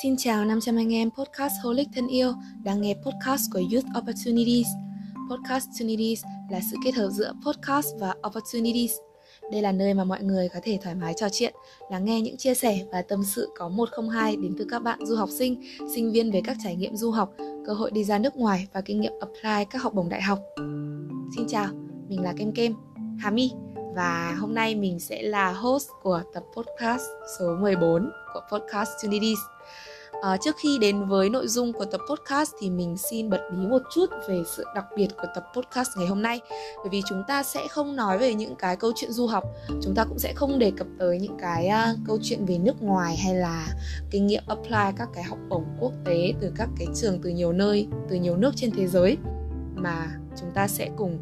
Xin chào 500 anh em podcast holic thân yêu đang nghe podcast của Youth Opportunities. Podcast Opportunities là sự kết hợp giữa podcast và opportunities. Đây là nơi mà mọi người có thể thoải mái trò chuyện, lắng nghe những chia sẻ và tâm sự có 102 đến từ các bạn du học sinh, sinh viên về các trải nghiệm du học, cơ hội đi ra nước ngoài và kinh nghiệm apply các học bổng đại học. Xin chào, mình là Kem Kem, Hà My và hôm nay mình sẽ là host của tập podcast số 14 của Podcast Tunities. À, ờ, trước khi đến với nội dung của tập podcast thì mình xin bật mí một chút về sự đặc biệt của tập podcast ngày hôm nay. Bởi vì chúng ta sẽ không nói về những cái câu chuyện du học. Chúng ta cũng sẽ không đề cập tới những cái uh, câu chuyện về nước ngoài hay là kinh nghiệm apply các cái học bổng quốc tế từ các cái trường từ nhiều nơi từ nhiều nước trên thế giới. Mà chúng ta sẽ cùng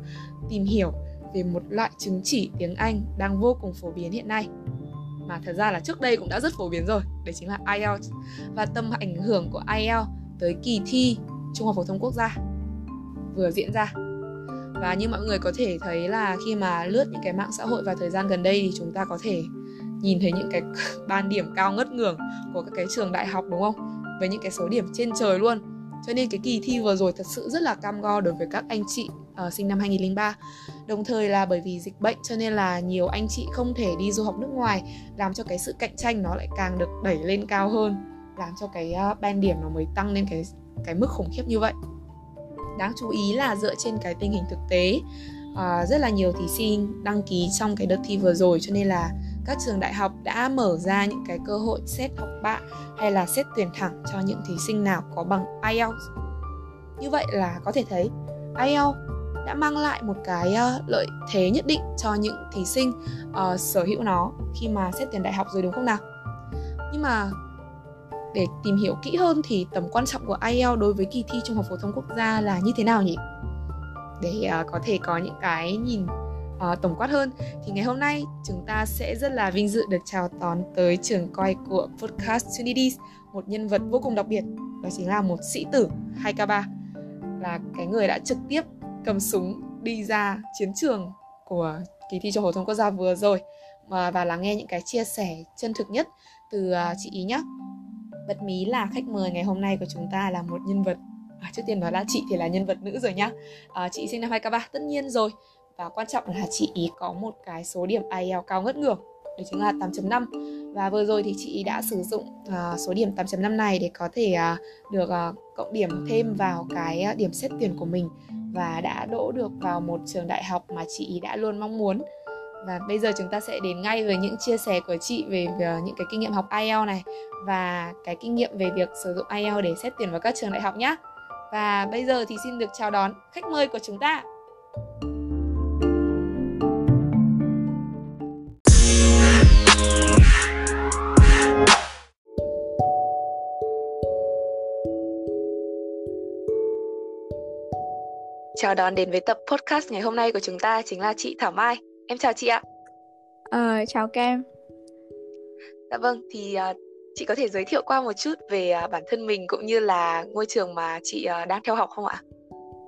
tìm hiểu về một loại chứng chỉ tiếng Anh đang vô cùng phổ biến hiện nay mà thật ra là trước đây cũng đã rất phổ biến rồi, đấy chính là IELTS. Và tầm ảnh hưởng của IELTS tới kỳ thi Trung học phổ thông quốc gia vừa diễn ra. Và như mọi người có thể thấy là khi mà lướt những cái mạng xã hội vào thời gian gần đây thì chúng ta có thể nhìn thấy những cái ban điểm cao ngất ngường của các cái trường đại học, đúng không? Với những cái số điểm trên trời luôn. Cho nên cái kỳ thi vừa rồi thật sự rất là cam go đối với các anh chị uh, sinh năm 2003 Đồng thời là bởi vì dịch bệnh cho nên là nhiều anh chị không thể đi du học nước ngoài làm cho cái sự cạnh tranh nó lại càng được đẩy lên cao hơn làm cho cái uh, ban điểm nó mới tăng lên cái cái mức khủng khiếp như vậy đáng chú ý là dựa trên cái tình hình thực tế uh, rất là nhiều thí sinh đăng ký trong cái đợt thi vừa rồi cho nên là các trường đại học đã mở ra những cái cơ hội xét học bạ hay là xét tuyển thẳng cho những thí sinh nào có bằng IELTS. Như vậy là có thể thấy IELTS đã mang lại một cái uh, lợi thế nhất định cho những thí sinh uh, sở hữu nó khi mà xét tuyển đại học rồi đúng không nào? Nhưng mà để tìm hiểu kỹ hơn thì tầm quan trọng của IELTS đối với kỳ thi Trung học phổ thông quốc gia là như thế nào nhỉ? Để uh, có thể có những cái nhìn uh, tổng quát hơn thì ngày hôm nay chúng ta sẽ rất là vinh dự được chào đón tới trường quay của podcast Tunities một nhân vật vô cùng đặc biệt đó chính là một sĩ tử 2K3 là cái người đã trực tiếp cầm súng đi ra chiến trường của kỳ thi trung học phổ thông quốc gia vừa rồi. Và, và lắng nghe những cái chia sẻ chân thực nhất từ à, chị ý nhé bật mí là khách mời ngày hôm nay của chúng ta là một nhân vật à, trước tiên nói là chị thì là nhân vật nữ rồi nhá. À, chị sinh năm hai k ba tất nhiên rồi. Và quan trọng là chị ý có một cái số điểm IELTS cao ngất ngưỡng đó chính là 8.5 và vừa rồi thì chị đã sử dụng uh, số điểm 8.5 này để có thể uh, được uh, cộng điểm thêm vào cái uh, điểm xét tuyển của mình và đã đỗ được vào một trường đại học mà chị đã luôn mong muốn và bây giờ chúng ta sẽ đến ngay với những chia sẻ của chị về, về những cái kinh nghiệm học IELTS này và cái kinh nghiệm về việc sử dụng IELTS để xét tuyển vào các trường đại học nhé. Và bây giờ thì xin được chào đón khách mời của chúng ta. Chào đón đến với tập podcast ngày hôm nay của chúng ta chính là chị Thảo Mai. Em chào chị ạ. Ờ, chào Kem. Dạ vâng, thì uh, chị có thể giới thiệu qua một chút về uh, bản thân mình cũng như là ngôi trường mà chị uh, đang theo học không ạ?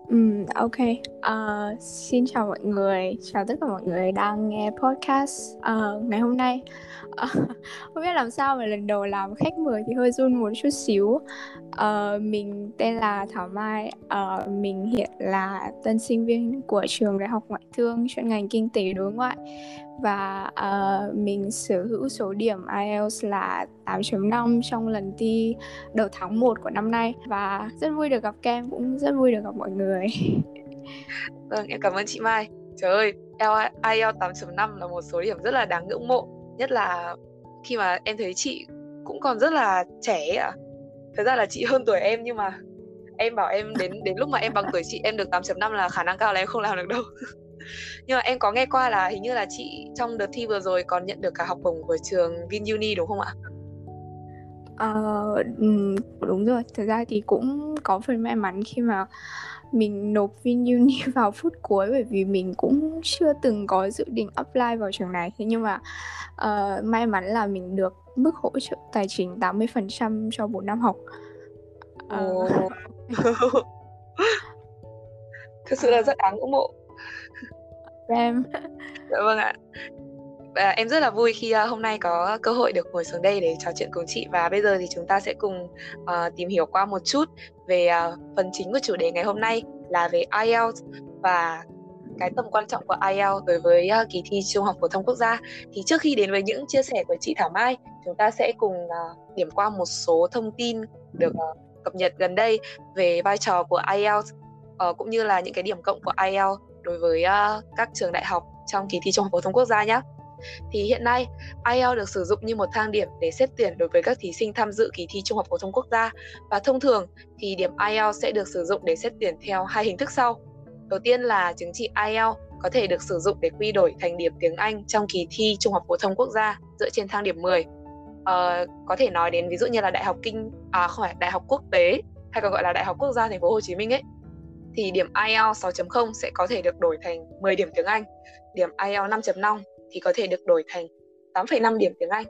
Um, ok, uh, xin chào mọi người, chào tất cả mọi người đang nghe podcast uh, ngày hôm nay. Uh, không biết làm sao mà lần đầu làm khách mời thì hơi run một chút xíu. Uh, mình tên là Thảo Mai, uh, mình hiện là tân sinh viên của trường Đại học Ngoại thương chuyên ngành Kinh tế đối ngoại và uh, mình sở hữu số điểm IELTS là 8.5 trong lần thi đầu tháng 1 của năm nay và rất vui được gặp Kem cũng rất vui được gặp mọi người. Vâng, em cảm ơn chị Mai. Trời ơi, IELTS 8.5 là một số điểm rất là đáng ngưỡng mộ, nhất là khi mà em thấy chị cũng còn rất là trẻ ạ. À. Thật ra là chị hơn tuổi em nhưng mà em bảo em đến đến lúc mà em bằng tuổi chị em được 8.5 là khả năng cao là em không làm được đâu. nhưng mà em có nghe qua là hình như là chị trong đợt thi vừa rồi còn nhận được cả học bổng của trường VinUni đúng không ạ? Uh, đúng rồi, thực ra thì cũng có phần may mắn khi mà mình nộp VinUni vào phút cuối bởi vì mình cũng chưa từng có dự định apply vào trường này. Thế nhưng mà uh, may mắn là mình được mức hỗ trợ tài chính 80% cho 4 năm học. Uh, oh. thực sự là rất đáng ngưỡng mộ em. Dạ vâng ạ. À, em rất là vui khi uh, hôm nay có cơ hội được ngồi xuống đây để trò chuyện cùng chị. Và bây giờ thì chúng ta sẽ cùng uh, tìm hiểu qua một chút về uh, phần chính của chủ đề ngày hôm nay là về IELTS và cái tầm quan trọng của IELTS đối với uh, kỳ thi Trung học phổ thông quốc gia. Thì trước khi đến với những chia sẻ của chị Thảo Mai, chúng ta sẽ cùng uh, điểm qua một số thông tin được uh, cập nhật gần đây về vai trò của IELTS uh, cũng như là những cái điểm cộng của IELTS đối với uh, các trường đại học trong kỳ thi Trung học phổ thông quốc gia nhé. Thì hiện nay, IELTS được sử dụng như một thang điểm để xét tuyển đối với các thí sinh tham dự kỳ thi Trung học phổ thông quốc gia và thông thường thì điểm IELTS sẽ được sử dụng để xét tuyển theo hai hình thức sau. Đầu tiên là chứng chỉ IELTS có thể được sử dụng để quy đổi thành điểm tiếng Anh trong kỳ thi Trung học phổ thông quốc gia dựa trên thang điểm 10. Uh, ờ, có thể nói đến ví dụ như là Đại học Kinh à không phải Đại học Quốc tế hay còn gọi là Đại học Quốc gia Thành phố Hồ Chí Minh ấy thì điểm IELTS 6.0 sẽ có thể được đổi thành 10 điểm tiếng Anh. Điểm IELTS 5.5 thì có thể được đổi thành 8,5 điểm tiếng Anh.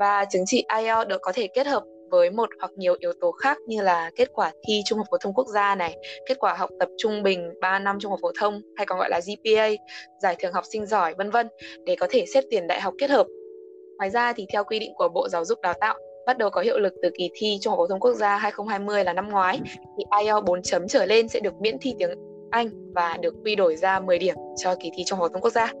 Và chứng chỉ IELTS được có thể kết hợp với một hoặc nhiều yếu tố khác như là kết quả thi Trung học phổ thông quốc gia này, kết quả học tập trung bình 3 năm Trung học phổ thông hay còn gọi là GPA, giải thưởng học sinh giỏi vân vân để có thể xét tuyển đại học kết hợp. Ngoài ra thì theo quy định của Bộ Giáo dục Đào tạo bắt đầu có hiệu lực từ kỳ thi Trung học phổ thông quốc gia 2020 là năm ngoái thì IELTS 4 chấm trở lên sẽ được miễn thi tiếng Anh và được quy đổi ra 10 điểm cho kỳ thi Trung học phổ thông quốc gia.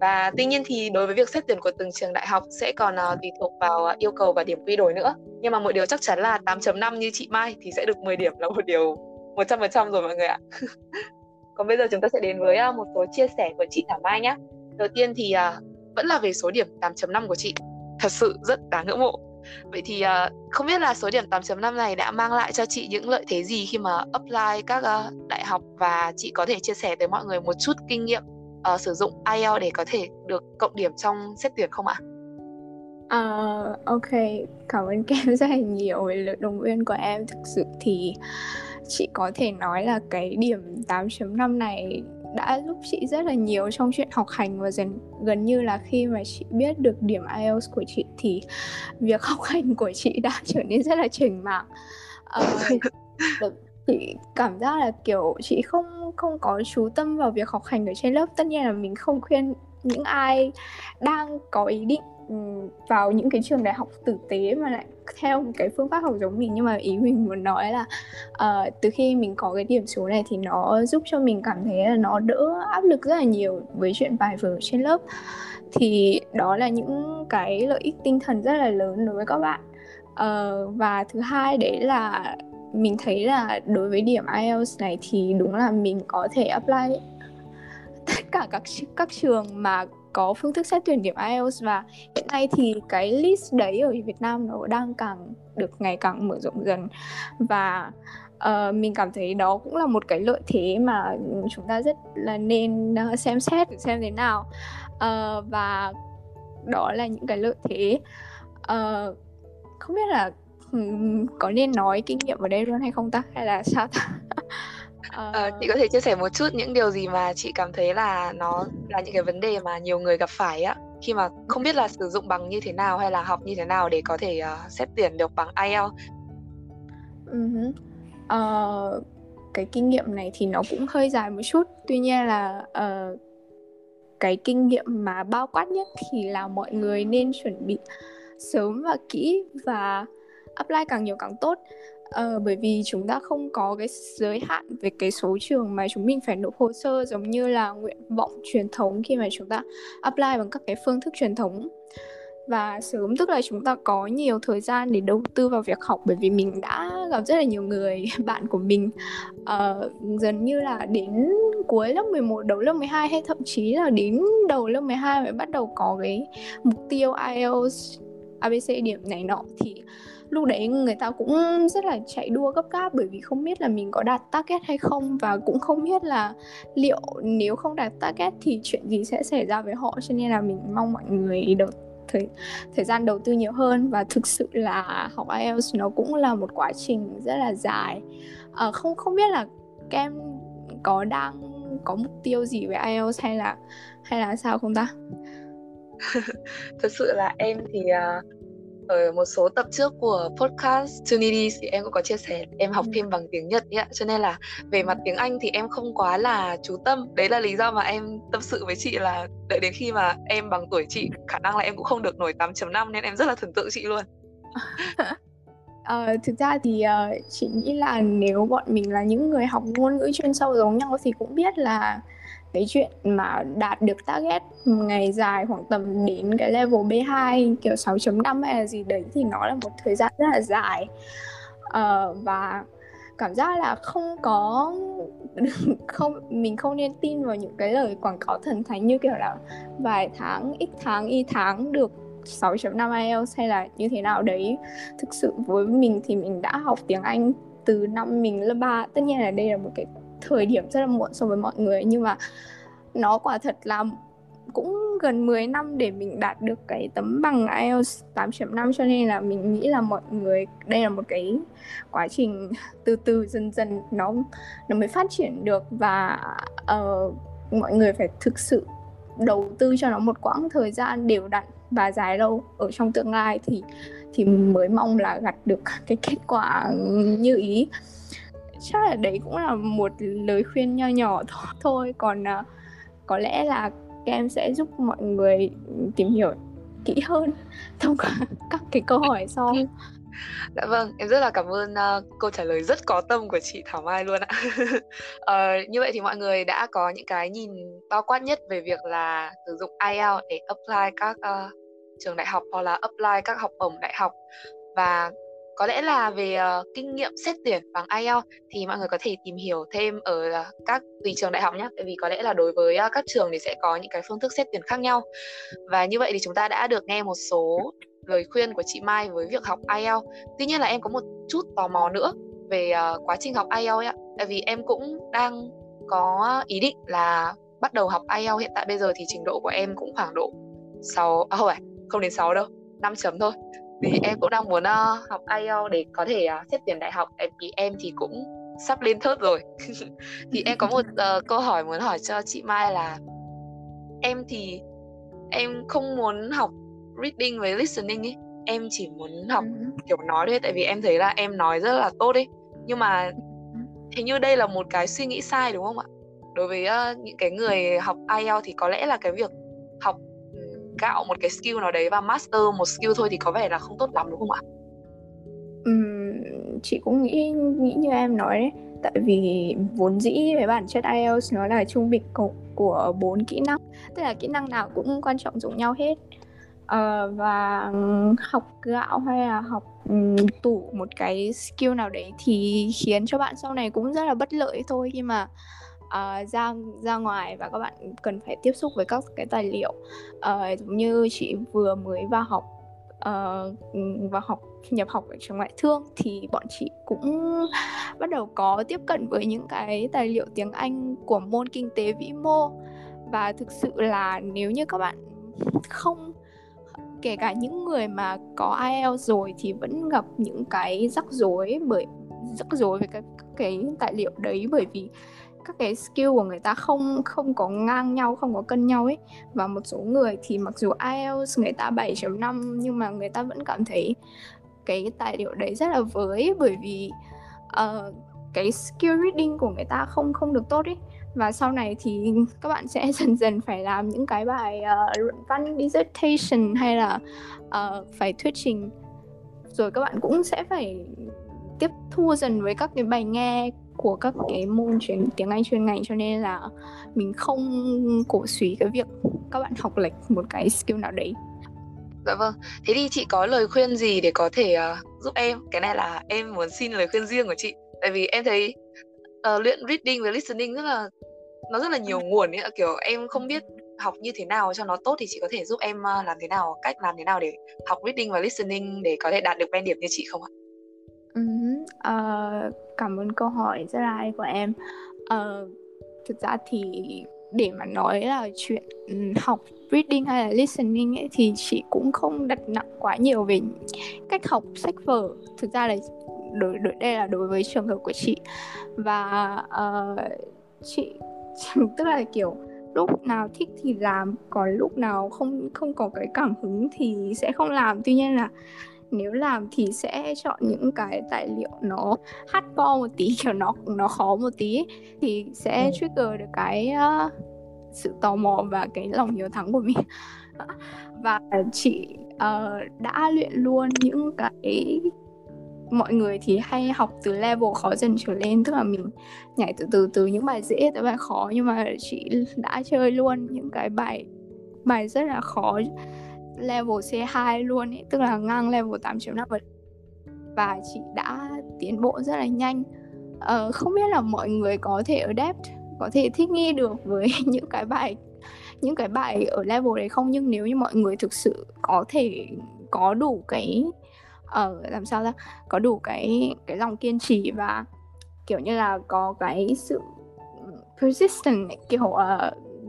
Và tuy nhiên thì đối với việc xét tuyển của từng trường đại học sẽ còn uh, tùy thuộc vào uh, yêu cầu và điểm quy đổi nữa. Nhưng mà một điều chắc chắn là 8.5 như chị Mai thì sẽ được 10 điểm là một điều 100% rồi mọi người ạ. Còn bây giờ chúng ta sẽ đến với uh, một số chia sẻ của chị Thảo Mai nhé. Đầu tiên thì uh, vẫn là về số điểm 8.5 của chị. Thật sự rất đáng ngưỡng mộ. Vậy thì uh, không biết là số điểm 8.5 này đã mang lại cho chị những lợi thế gì khi mà apply các uh, đại học và chị có thể chia sẻ tới mọi người một chút kinh nghiệm uh, sử dụng IELTS để có thể được cộng điểm trong xét tuyển không ạ? Uh, ok, cảm ơn Kem rất là nhiều về lời động viên của em. Thực sự thì chị có thể nói là cái điểm 8.5 này đã giúp chị rất là nhiều trong chuyện học hành và dần gần như là khi mà chị biết được điểm IELTS của chị thì việc học hành của chị đã trở nên rất là chỉnh mạng. Uh, chị cảm giác là kiểu chị không không có chú tâm vào việc học hành ở trên lớp tất nhiên là mình không khuyên những ai đang có ý định vào những cái trường đại học tử tế mà lại theo một cái phương pháp học giống mình. Nhưng mà ý mình muốn nói là uh, từ khi mình có cái điểm số này thì nó giúp cho mình cảm thấy là nó đỡ áp lực rất là nhiều với chuyện bài vở trên lớp. Thì đó là những cái lợi ích tinh thần rất là lớn đối với các bạn. Uh, và thứ hai đấy là mình thấy là đối với điểm IELTS này thì đúng là mình có thể apply tất cả các các trường mà có phương thức xét tuyển điểm IELTS và hiện nay thì cái list đấy ở Việt Nam nó đang càng được ngày càng mở rộng dần. Và uh, mình cảm thấy đó cũng là một cái lợi thế mà chúng ta rất là nên uh, xem xét xem thế nào. Uh, và đó là những cái lợi thế. Uh, không biết là có nên nói kinh nghiệm ở đây luôn hay không ta? Hay là sao ta? Ờ, chị có thể chia sẻ một chút những điều gì mà chị cảm thấy là nó là những cái vấn đề mà nhiều người gặp phải á khi mà không biết là sử dụng bằng như thế nào hay là học như thế nào để có thể uh, xét tuyển được bằng IELTS. Uh-huh. Uh, cái kinh nghiệm này thì nó cũng hơi dài một chút, tuy nhiên là uh, cái kinh nghiệm mà bao quát nhất thì là mọi người nên chuẩn bị sớm và kỹ và apply càng nhiều càng tốt Ờ, bởi vì chúng ta không có cái giới hạn về cái số trường mà chúng mình phải nộp hồ sơ giống như là nguyện vọng truyền thống khi mà chúng ta apply bằng các cái phương thức truyền thống. Và sớm tức là chúng ta có nhiều thời gian để đầu tư vào việc học bởi vì mình đã gặp rất là nhiều người bạn của mình ờ, uh, dần như là đến cuối lớp 11 đầu lớp 12 hay thậm chí là đến đầu lớp 12 mới bắt đầu có cái mục tiêu IELTS ABC điểm này nọ. Thì lúc đấy người ta cũng rất là chạy đua gấp gáp bởi vì không biết là mình có đạt target hay không và cũng không biết là liệu nếu không đạt target thì chuyện gì sẽ xảy ra với họ. Cho nên là mình mong mọi người đầu thời thời gian đầu tư nhiều hơn và thực sự là học IELTS nó cũng là một quá trình rất là dài. À, không không biết là các em có đang có mục tiêu gì với IELTS hay là hay là sao không ta? Thực sự là em thì uh, ở một số tập trước của podcast Trinity thì em cũng có chia sẻ em học Ừ. thêm bằng tiếng Nhật nhé cho nên là về mặt tiếng Anh thì em không quá là chú tâm. Đấy là lý do mà em tâm sự với chị là đợi đến khi mà em bằng tuổi chị khả năng là em cũng không được nổi 8.5 nên em rất là thần tượng chị luôn. Ờ, thực ra thì ờ, chị nghĩ là nếu bọn mình là những người học ngôn ngữ chuyên sâu giống nhau thì cũng biết là cái chuyện mà đạt được target ngày dài khoảng tầm đến cái level B2 kiểu 6.5 hay là gì đấy thì nó là một thời gian rất là dài. Uh, và cảm giác là không có không mình không nên tin vào những cái lời quảng cáo thần thánh như kiểu là vài tháng ít tháng y tháng được 6.5 IELTS hay là như thế nào đấy. Thực sự với mình thì mình đã học tiếng Anh từ năm mình lớp 3 tất nhiên là đây là một cái thời điểm rất là muộn so với mọi người. Nhưng mà nó quả thật là cũng gần 10 năm để mình đạt được cái tấm bằng IELTS 8.5 cho nên là mình nghĩ là mọi người đây là một cái quá trình từ từ dần dần nó nó mới phát triển được. Và uh, mọi người phải thực sự đầu tư cho nó một quãng thời gian đều đặn và dài lâu ở trong tương lai thì thì mới mong là gặt được cái kết quả như ý chắc là đấy cũng là một lời khuyên nho nhỏ thôi. Còn uh, có lẽ là các em sẽ giúp mọi người tìm hiểu kỹ hơn thông qua các cái câu hỏi sau. Dạ vâng, em rất là cảm ơn uh, câu trả lời rất có tâm của chị Thảo Mai luôn ạ. uh, như vậy thì mọi người đã có những cái nhìn bao quát nhất về việc là sử dụng IELTS để apply các uh, trường đại học hoặc là apply các học bổng đại học. Và có lẽ là về uh, kinh nghiệm xét tuyển bằng IELTS thì mọi người có thể tìm hiểu thêm ở uh, các tùy trường đại học nhé tại vì có lẽ là đối với uh, các trường thì sẽ có những cái phương thức xét tuyển khác nhau. Và như vậy thì chúng ta đã được nghe một số lời khuyên của chị Mai với việc học IELTS. Tuy nhiên là em có một chút tò mò nữa về uh, quá trình học IELTS ấy ạ. Tại vì em cũng đang có ý định là bắt đầu học IELTS hiện tại. Bây giờ thì trình độ của em cũng khoảng độ 6 à không phải không đến 6 đâu 5 chấm thôi thì em cũng đang muốn uh, học IELTS để có thể uh, xét tuyển đại học. Tại vì em thì cũng sắp lên thớt rồi. Thì em có một uh, câu hỏi muốn hỏi cho chị Mai là em thì em không muốn học reading với listening ấy em chỉ muốn học ừ. kiểu nói thôi tại vì em thấy là em nói rất là tốt ấy nhưng mà hình như đây là một cái suy nghĩ sai đúng không ạ? Đối với uh, những cái người học IELTS thì có lẽ là cái việc học gạo một cái skill nào đấy và master một skill thôi thì có vẻ là không tốt lắm đúng không ạ? Uhm, chị cũng nghĩ nghĩ như em nói đấy. Tại vì vốn dĩ về bản chất IELTS nó là trung bình của của bốn kỹ năng tức là kỹ năng nào cũng quan trọng giống nhau hết. Uh, và học gạo hay là học um, tủ một cái skill nào đấy thì khiến cho bạn sau này cũng rất là bất lợi thôi. Khi mà uh, ra ra ngoài và các bạn cần phải tiếp xúc với các cái tài liệu. Uh, giống như chị vừa mới vào học uh, vào học nhập học ở trường ngoại thương thì bọn chị cũng bắt đầu có tiếp cận với những cái tài liệu tiếng Anh của môn kinh tế vĩ mô. Và thực sự là nếu như các bạn không kể cả những người mà có IELTS rồi thì vẫn gặp những cái rắc rối bởi rắc rối với các, các cái tài liệu đấy bởi vì các cái skill của người ta không không có ngang nhau không có cân nhau ấy. Và một số người thì mặc dù IELTS người ta 7.5 nhưng mà người ta vẫn cảm thấy cái tài liệu đấy rất là với bởi vì uh, cái skill reading của người ta không không được tốt ấy. Và sau này thì các bạn sẽ dần dần phải làm những cái bài uh, luận văn dissertation hay là uh, phải thuyết trình. Rồi các bạn cũng sẽ phải tiếp thu dần với các cái bài nghe của các cái môn chuyên tiếng Anh chuyên ngành cho nên là mình không cổ suý cái việc các bạn học lệch một cái skill nào đấy. Dạ vâng. Thế thì chị có lời khuyên gì để có thể uh, giúp em? Cái này là em muốn xin lời khuyên riêng của chị. Tại vì em thấy uh, luyện reading và listening rất là nó rất là nhiều nguồn ấy kiểu em không biết học như thế nào cho nó tốt thì chị có thể giúp em uh, làm thế nào cách làm thế nào để học reading và listening để có thể đạt được band điểm như chị không ạ? Uh, cảm ơn câu hỏi rất là hay của em. Uh, thực ra thì để mà nói là chuyện ừ, học reading hay là listening ấy, thì chị cũng không đặt nặng quá nhiều về cách học sách vở. Thực ra là đối, đối đây là đối với trường hợp của chị và uh, chị tức là kiểu lúc nào thích thì làm còn lúc nào không không có cái cảm hứng thì sẽ không làm tuy nhiên là nếu làm thì sẽ chọn những cái tài liệu nó hardcore một tí kiểu nó nó khó một tí thì sẽ ừ. trigger được cái uh, sự tò mò và cái lòng hiếu thắng của mình và chị uh, đã luyện luôn những cái mọi người thì hay học từ level khó dần trở lên tức là mình nhảy từ từ từ những bài dễ tới bài khó nhưng mà chị đã chơi luôn những cái bài bài rất là khó level C2 luôn ấy, tức là ngang level 8.5 và chị đã tiến bộ rất là nhanh. Uh, không biết là mọi người có thể adapt có thể thích nghi được với những cái bài những cái bài ở level đấy không? Nhưng nếu như mọi người thực sự có thể có đủ cái ở uh, làm sao ra có đủ cái cái lòng kiên trì và kiểu như là có cái sự persistent kiểu uh,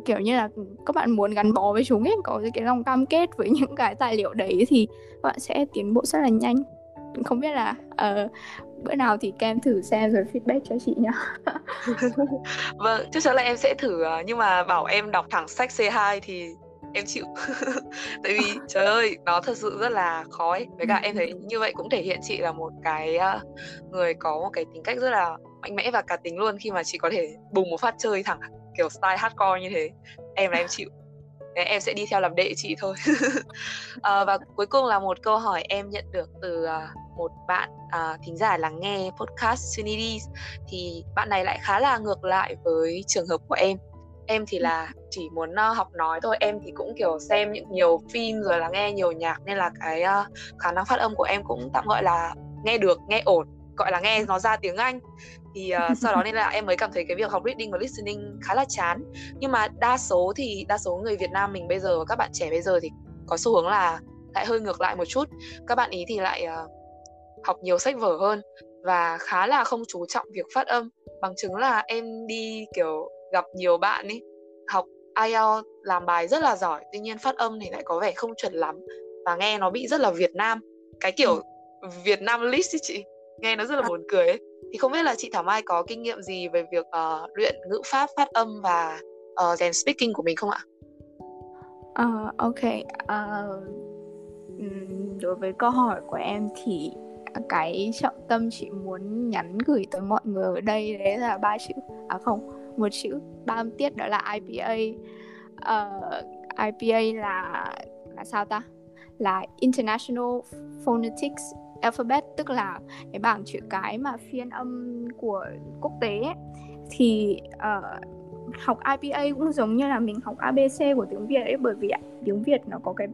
kiểu như là các bạn muốn gắn bó với chúng ấy có cái lòng cam kết với những cái tài liệu đấy thì các bạn sẽ tiến bộ rất là nhanh. Không biết là uh, bữa nào thì kem thử xem rồi feedback cho chị nhá. Vâng chắc chắn là em sẽ thử ờ, nhưng mà bảo em đọc thẳng sách C2 thì em chịu. Tại vì trời ơi nó thật sự rất là khó ấy. Với cả em thấy như vậy cũng thể hiện chị là một cái uh, người có một cái tính cách rất là mạnh mẽ và cá tính luôn khi mà chị có thể bùng một phát chơi thẳng kiểu style hardcore như thế. Em là em chịu. Đấy, em sẽ đi theo làm đệ chị thôi. À, và cuối cùng là một câu hỏi em nhận được từ uh, một bạn uh, thính giả lắng nghe podcast Sunidis. Thì bạn này lại khá là ngược lại với trường hợp của em. Em thì là chỉ muốn uh, học nói thôi. Em thì cũng kiểu xem những nhiều phim rồi là nghe nhiều nhạc nên là cái uh, khả năng phát âm của em cũng tạm gọi là nghe được nghe ổn. Gọi là nghe nó ra tiếng Anh thì uh, sau đó nên là em mới cảm thấy cái việc học reading và listening khá là chán. Nhưng mà đa số thì đa số người Việt Nam mình bây giờ và các bạn trẻ bây giờ thì có xu hướng là lại hơi ngược lại một chút. Các bạn ý thì lại uh, học nhiều sách vở hơn và khá là không chú trọng việc phát âm. Bằng chứng là em đi kiểu gặp nhiều bạn ấy học IELTS làm bài rất là giỏi tuy nhiên phát âm thì lại có vẻ không chuẩn lắm và nghe nó bị rất là Việt Nam. Cái kiểu ừ. Việt Nam list ấy chị nghe nó rất là buồn cười ấy thì không biết là chị Thảo Mai có kinh nghiệm gì về việc uh, luyện ngữ pháp phát âm và uh, rèn speaking của mình không ạ? Uh, ok. Uh, đối với câu hỏi của em thì cái trọng tâm chị muốn nhắn gửi tới mọi người ở đây đấy là ba chữ à không một chữ ba âm tiết đó là IPA uh, IPA là là sao ta? Là International Phonetics alphabet tức là cái bảng chữ cái mà phiên âm của quốc tế ấy, thì uh, học IPA cũng giống như là mình học ABC của tiếng Việt ấy bởi vì tiếng Việt nó có cái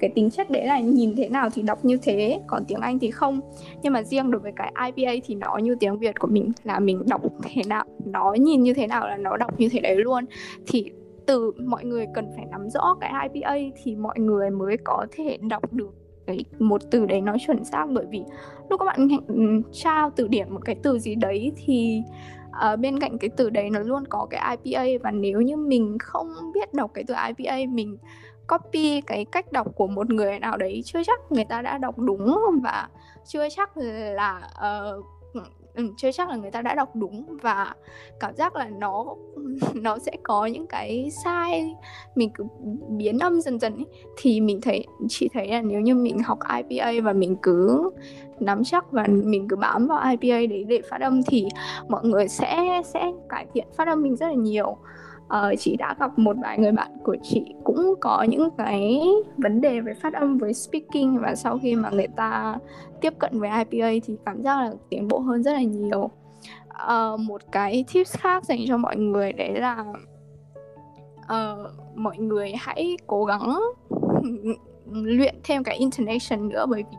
cái tính chất đấy là nhìn thế nào thì đọc như thế còn tiếng Anh thì không. Nhưng mà riêng đối với cái IPA thì nó như tiếng Việt của mình là mình đọc thế nào nó nhìn như thế nào là nó đọc như thế đấy luôn. Thì từ mọi người cần phải nắm rõ cái IPA thì mọi người mới có thể đọc được cái một từ đấy nó chuẩn xác. Bởi vì lúc các bạn ừ, trao từ điển một cái từ gì đấy thì uh, bên cạnh cái từ đấy nó luôn có cái IPA và nếu như mình không biết đọc cái từ IPA mình copy cái cách đọc của một người nào đấy chưa chắc người ta đã đọc đúng và chưa chắc là uh, ừ, chưa chắc là người ta đã đọc đúng và cảm giác là nó nó sẽ có những cái sai mình cứ biến âm dần dần ấy, thì mình thấy chị thấy là nếu như mình học IPA và mình cứ nắm chắc và mình cứ bám vào IPA để để phát âm thì mọi người sẽ sẽ cải thiện phát âm mình rất là nhiều uh, chị đã gặp một vài người bạn của chị cũng có những cái vấn đề về phát âm với speaking. Và sau khi mà người ta tiếp cận với IPA thì cảm giác là tiến bộ hơn rất là nhiều. Uh, một cái tips khác dành cho mọi người đấy là uh, mọi người hãy cố gắng luyện thêm cái intonation nữa. Bởi vì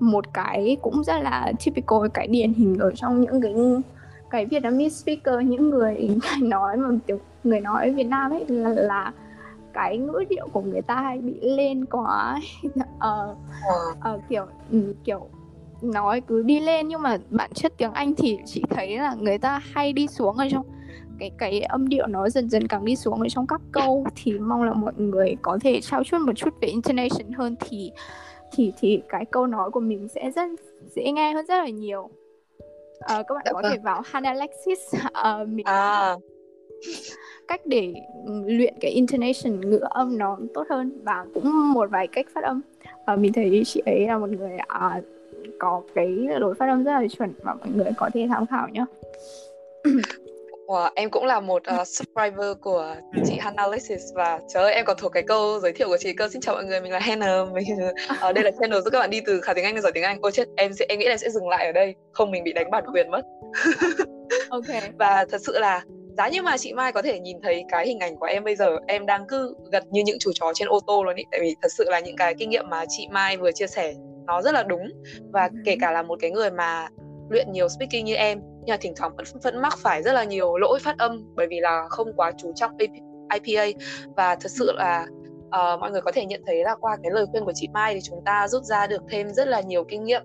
một cái cũng rất là typical cái điển hình ở trong những cái cái Vietnamese speaker những người nói mà kiểu người nói Việt Nam ấy là, là cái ngữ điệu của người ta hay bị lên quá uh, uh, kiểu um, kiểu nói cứ đi lên nhưng mà bản chất tiếng Anh thì chị thấy là người ta hay đi xuống ở trong cái cái âm điệu nó dần dần càng đi xuống ở trong các câu thì mong là mọi người có thể trao chuốt một chút về intonation hơn thì thì thì cái câu nói của mình sẽ rất dễ nghe hơn rất là nhiều uh, các bạn dạ có vâng. thể vào Hana Alexis uh, mình à. cách để luyện cái intonation ngữ âm nó tốt hơn và cũng một vài cách phát âm và mình thấy chị ấy là một người uh, có cái lối phát âm rất là chuẩn và mọi người có thể tham khảo nhé Wow, em cũng là một uh, subscriber của chị Hannah Alexis và trời ơi em còn thuộc cái câu giới thiệu của chị cơ. Xin chào mọi người mình là Hannah. Mình ở đây là channel giúp các bạn đi từ khá tiếng Anh đến giỏi tiếng Anh. Ôi chết em sẽ em nghĩ là em sẽ dừng lại ở đây. Không mình bị đánh bản quyền mất. Ok. Và thật sự là giá như mà chị Mai có thể nhìn thấy cái hình ảnh của em bây giờ em đang cứ gật như những chú chó trên ô tô luôn ý. Tại vì thật sự là những cái kinh nghiệm mà chị Mai vừa chia sẻ nó rất là đúng. Và kể cả là một cái người mà luyện nhiều speaking như em nhưng mà thỉnh thoảng vẫn vẫn mắc phải rất là nhiều lỗi phát âm bởi vì là không quá chú trọng IPA và thật sự là uh, mọi người có thể nhận thấy là qua cái lời khuyên của chị Mai thì chúng ta rút ra được thêm rất là nhiều kinh nghiệm.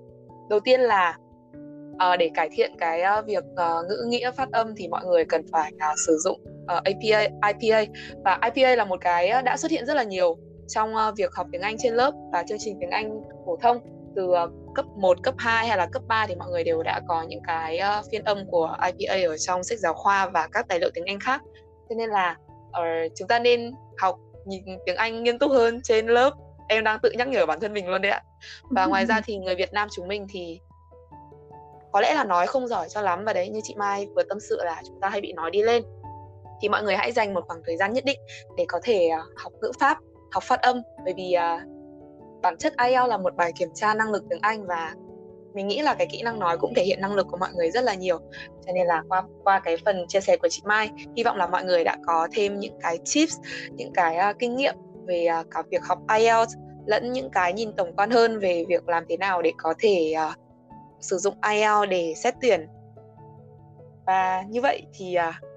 Đầu tiên là uh, để cải thiện cái uh, việc uh, ngữ nghĩa phát âm thì mọi người cần phải uh, sử dụng uh, APA IPA và IPA là một cái đã xuất hiện rất là nhiều trong uh, việc học tiếng Anh trên lớp và chương trình tiếng Anh phổ thông từ uh, cấp 1, cấp 2 hay là cấp 3 thì mọi người đều đã có những cái uh, phiên âm của IPA ở trong sách giáo khoa và các tài liệu tiếng Anh khác. Cho nên là uh, chúng ta nên học nhìn tiếng Anh nghiêm túc hơn trên lớp. Em đang tự nhắc nhở bản thân mình luôn đấy ạ. Và ngoài ra thì người Việt Nam chúng mình thì có lẽ là nói không giỏi cho lắm và đấy như chị Mai vừa tâm sự là chúng ta hay bị nói đi lên thì mọi người hãy dành một khoảng thời gian nhất định để có thể uh, học ngữ pháp học phát âm bởi vì uh, bản chất IELTS là một bài kiểm tra năng lực tiếng Anh và mình nghĩ là cái kỹ năng nói cũng thể hiện năng lực của mọi người rất là nhiều. Cho nên là qua qua cái phần chia sẻ của chị Mai hy vọng là mọi người đã có thêm những cái tips những cái uh, kinh nghiệm về uh, cả việc học IELTS lẫn những cái nhìn tổng quan hơn về việc làm thế nào để có thể uh, sử dụng IELTS để xét tuyển. Và như vậy thì uh,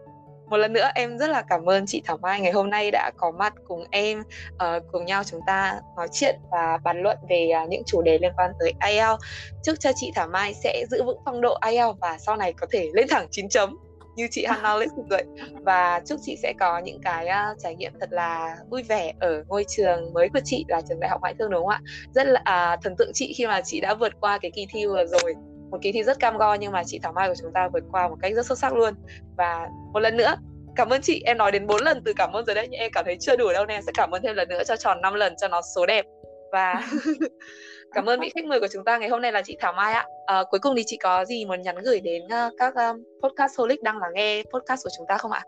một lần nữa em rất là cảm ơn chị Thảo Mai. Ngày hôm nay đã có mặt cùng em uh, cùng nhau chúng ta nói chuyện và bàn luận về uh, những chủ đề liên quan tới IELTS. Chúc cho chị Thảo Mai sẽ giữ vững phong độ IELTS và sau này có thể lên thẳng 9 chấm như chị Hannah Lexus vậy và chúc chị sẽ có những cái uh, trải nghiệm thật là vui vẻ ở ngôi trường mới của chị là trường đại học ngoại thương đúng không ạ? Rất là uh, thần tượng chị khi mà chị đã vượt qua cái kỳ thi vừa rồi một kỳ thi rất cam go nhưng mà chị Thảo Mai của chúng ta vượt qua một cách rất xuất sắc luôn. Và một lần nữa cảm ơn chị. Em nói đến 4 lần từ cảm ơn rồi đấy nhưng em cảm thấy chưa đủ đâu nên em sẽ cảm ơn thêm lần nữa cho tròn 5 lần cho nó số đẹp. Và cảm ơn vị khách mời của chúng ta ngày hôm nay là chị Thảo Mai ạ. À, cuối cùng thì chị có gì muốn nhắn gửi đến uh, các um, podcast holic đang lắng nghe podcast của chúng ta không ạ?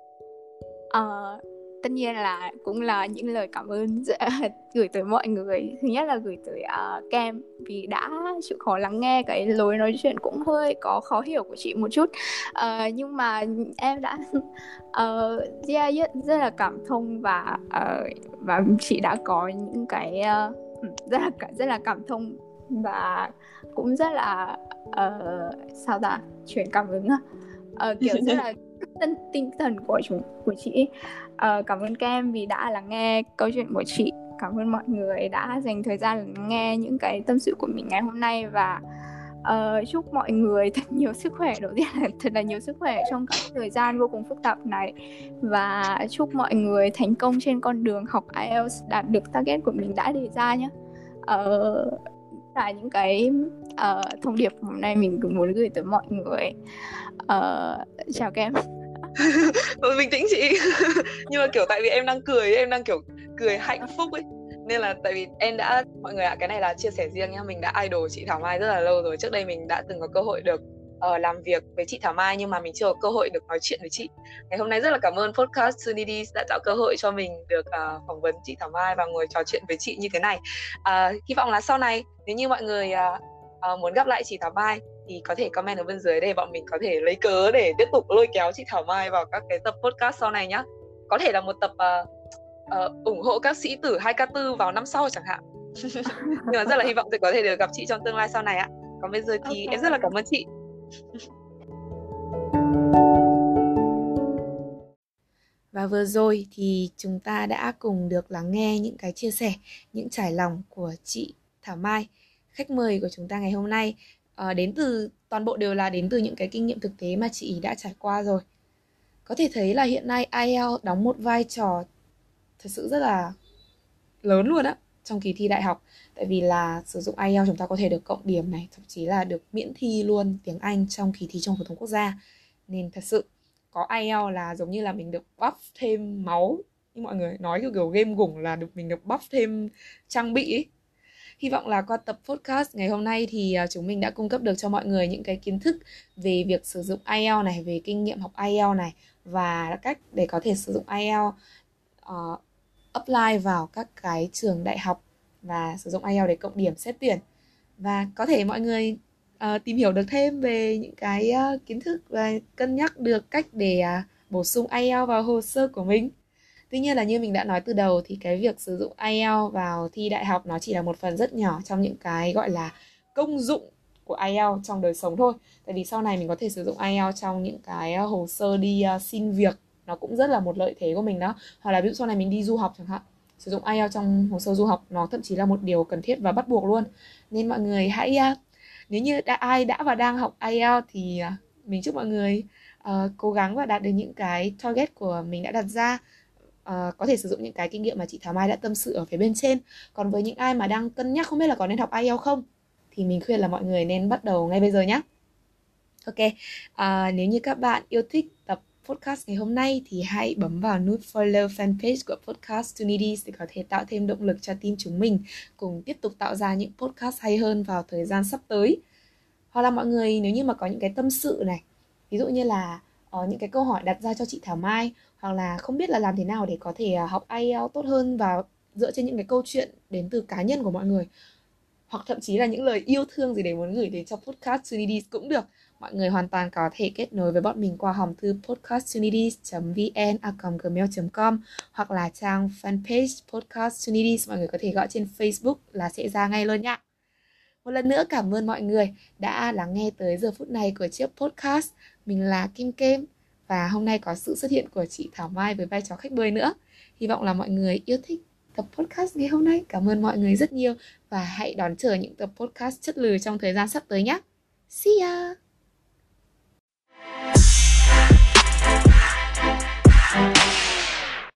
Uh, tất nhiên là cũng là những lời cảm ơn gửi tới mọi người. Thứ nhất là gửi tới uh, kem vì đã chịu khó lắng nghe cái lối nói chuyện cũng hơi có khó hiểu của chị một chút. Uh, nhưng mà em đã uh, yeah, rất, rất là cảm thông và uh, và chị đã có những cái uh, rất là rất là cảm thông và cũng rất là uh, sao ta? Truyền cảm hứng uh, kiểu rất là tinh tinh thần của chúng của chị uh, cảm ơn kem vì đã lắng nghe câu chuyện của chị. Cảm ơn mọi người đã dành thời gian lắng nghe những cái tâm sự của mình ngày hôm nay và uh, chúc mọi người thật nhiều sức khỏe. Đầu tiên là thật là nhiều sức khỏe trong các thời gian vô cùng phức tạp này. Và chúc mọi người thành công trên con đường học IELTS đạt được target của mình đã đề ra nhé uh, ờ, là những cái uh, thông điệp hôm nay mình cũng muốn gửi tới mọi người. Uh, chào các em. Ừ, bình tĩnh chị. Nhưng mà kiểu tại vì em đang cười em đang kiểu cười hạnh phúc ấy. Nên là tại vì em đã mọi người ạ à, cái này là chia sẻ riêng nhá. Mình đã idol chị Thảo Mai rất là lâu rồi. Trước đây mình đã từng có cơ hội được uh, làm việc với chị Thảo Mai nhưng mà mình chưa có cơ hội được nói chuyện với chị. Ngày hôm nay rất là cảm ơn podcast Sunny đã tạo cơ hội cho mình được uh, phỏng vấn chị Thảo Mai và ngồi trò chuyện với chị như thế này. Uh, hy vọng là sau này nếu như mọi người uh, uh, muốn gặp lại chị Thảo Mai thì có thể comment ở bên dưới để bọn mình có thể lấy cớ để tiếp tục lôi kéo chị Thảo Mai vào các cái tập podcast sau này nhá. Có thể là một tập uh, uh, ủng hộ các sĩ tử 2K4 vào năm sau chẳng hạn. Nhưng mà rất là hy vọng sẽ có thể được gặp chị trong tương lai sau này ạ. Còn bây giờ thì okay. em rất là cảm ơn chị. Và vừa rồi thì chúng ta đã cùng được lắng nghe những cái chia sẻ, những trải lòng của chị Thảo Mai, khách mời của chúng ta ngày hôm nay. uh, đến từ toàn bộ đều là đến từ những cái kinh nghiệm thực tế mà chị đã trải qua rồi. Có thể thấy là hiện nay IELTS đóng một vai trò thật sự rất là lớn luôn á trong kỳ thi đại học tại vì là sử dụng IELTS chúng ta có thể được cộng điểm này thậm chí là được miễn thi luôn tiếng Anh trong kỳ thi trong phổ thông quốc gia nên thật sự có IELTS là giống như là mình được buff thêm máu như mọi người nói kiểu, kiểu game gủng là được mình được buff thêm trang bị ấy. Hy vọng là qua tập podcast ngày hôm nay thì à, chúng mình đã cung cấp được cho mọi người những cái kiến thức về việc sử dụng IELTS này, về kinh nghiệm học IELTS này và cách để có thể sử dụng IELTS uh, ờ, apply vào các cái trường đại học và sử dụng IELTS để cộng điểm xét tuyển và có thể mọi người uh, tìm hiểu được thêm về những cái uh, kiến thức và cân nhắc được cách để uh, bổ sung IELTS vào hồ sơ của mình. Tuy nhiên là như mình đã nói từ đầu thì cái việc sử dụng IELTS vào thi đại học nó chỉ là một phần rất nhỏ trong những cái gọi là công dụng của IELTS trong đời sống thôi. Tại vì sau này mình có thể sử dụng IELTS trong những cái ờ, hồ sơ đi ờ, xin việc nó cũng rất là một lợi thế của mình đó. Hoặc là ví dụ sau này mình đi du học chẳng hạn sử dụng IELTS trong hồ sơ du học nó thậm chí là một điều cần thiết và bắt buộc luôn nên mọi người hãy ờ, nếu như đã ai đã và đang học IELTS thì mình chúc mọi người uh, cố gắng và đạt được những cái target của mình đã đặt ra uh, có thể sử dụng những cái kinh nghiệm mà chị Thảo Mai đã tâm sự ở phía bên trên còn với những ai mà đang cân nhắc không biết là có nên học IELTS không thì mình khuyên là mọi người nên bắt đầu ngay bây giờ nhé Ok, uh, nếu như các bạn yêu thích tập podcast ngày hôm nay thì hãy bấm vào nút follow fanpage của Podcast Tunidis để có thể tạo thêm động lực cho team chúng mình cùng tiếp tục tạo ra những podcast hay hơn vào thời gian sắp tới. Hoặc là mọi người nếu như mà có những cái tâm sự này, ví dụ như là uh, những cái câu hỏi đặt ra cho chị Thảo Mai hoặc là không biết là làm thế nào để có thể uh, học IELTS tốt hơn và dựa trên những cái câu chuyện đến từ cá nhân của mọi người hoặc thậm chí là những lời yêu thương gì để muốn gửi đến cho podcast Tunities cũng được mọi người hoàn toàn có thể kết nối với bọn mình qua hòm thư podcastunities.vn@gmail.com hoặc là trang fanpage Podcast Unities mọi người có thể gọi trên Facebook là sẽ ra ngay luôn nhá. Một lần nữa cảm ơn mọi người đã lắng nghe tới giờ phút này của chiếc podcast. Mình là Kim Kem và hôm nay có sự xuất hiện của chị Thảo Mai với vai trò khách mời nữa. Hy vọng là mọi người yêu thích tập podcast ngày hôm nay. Cảm ơn mọi người rất nhiều và hãy đón chờ những tập podcast chất lừ trong thời gian sắp tới nhé. See ya!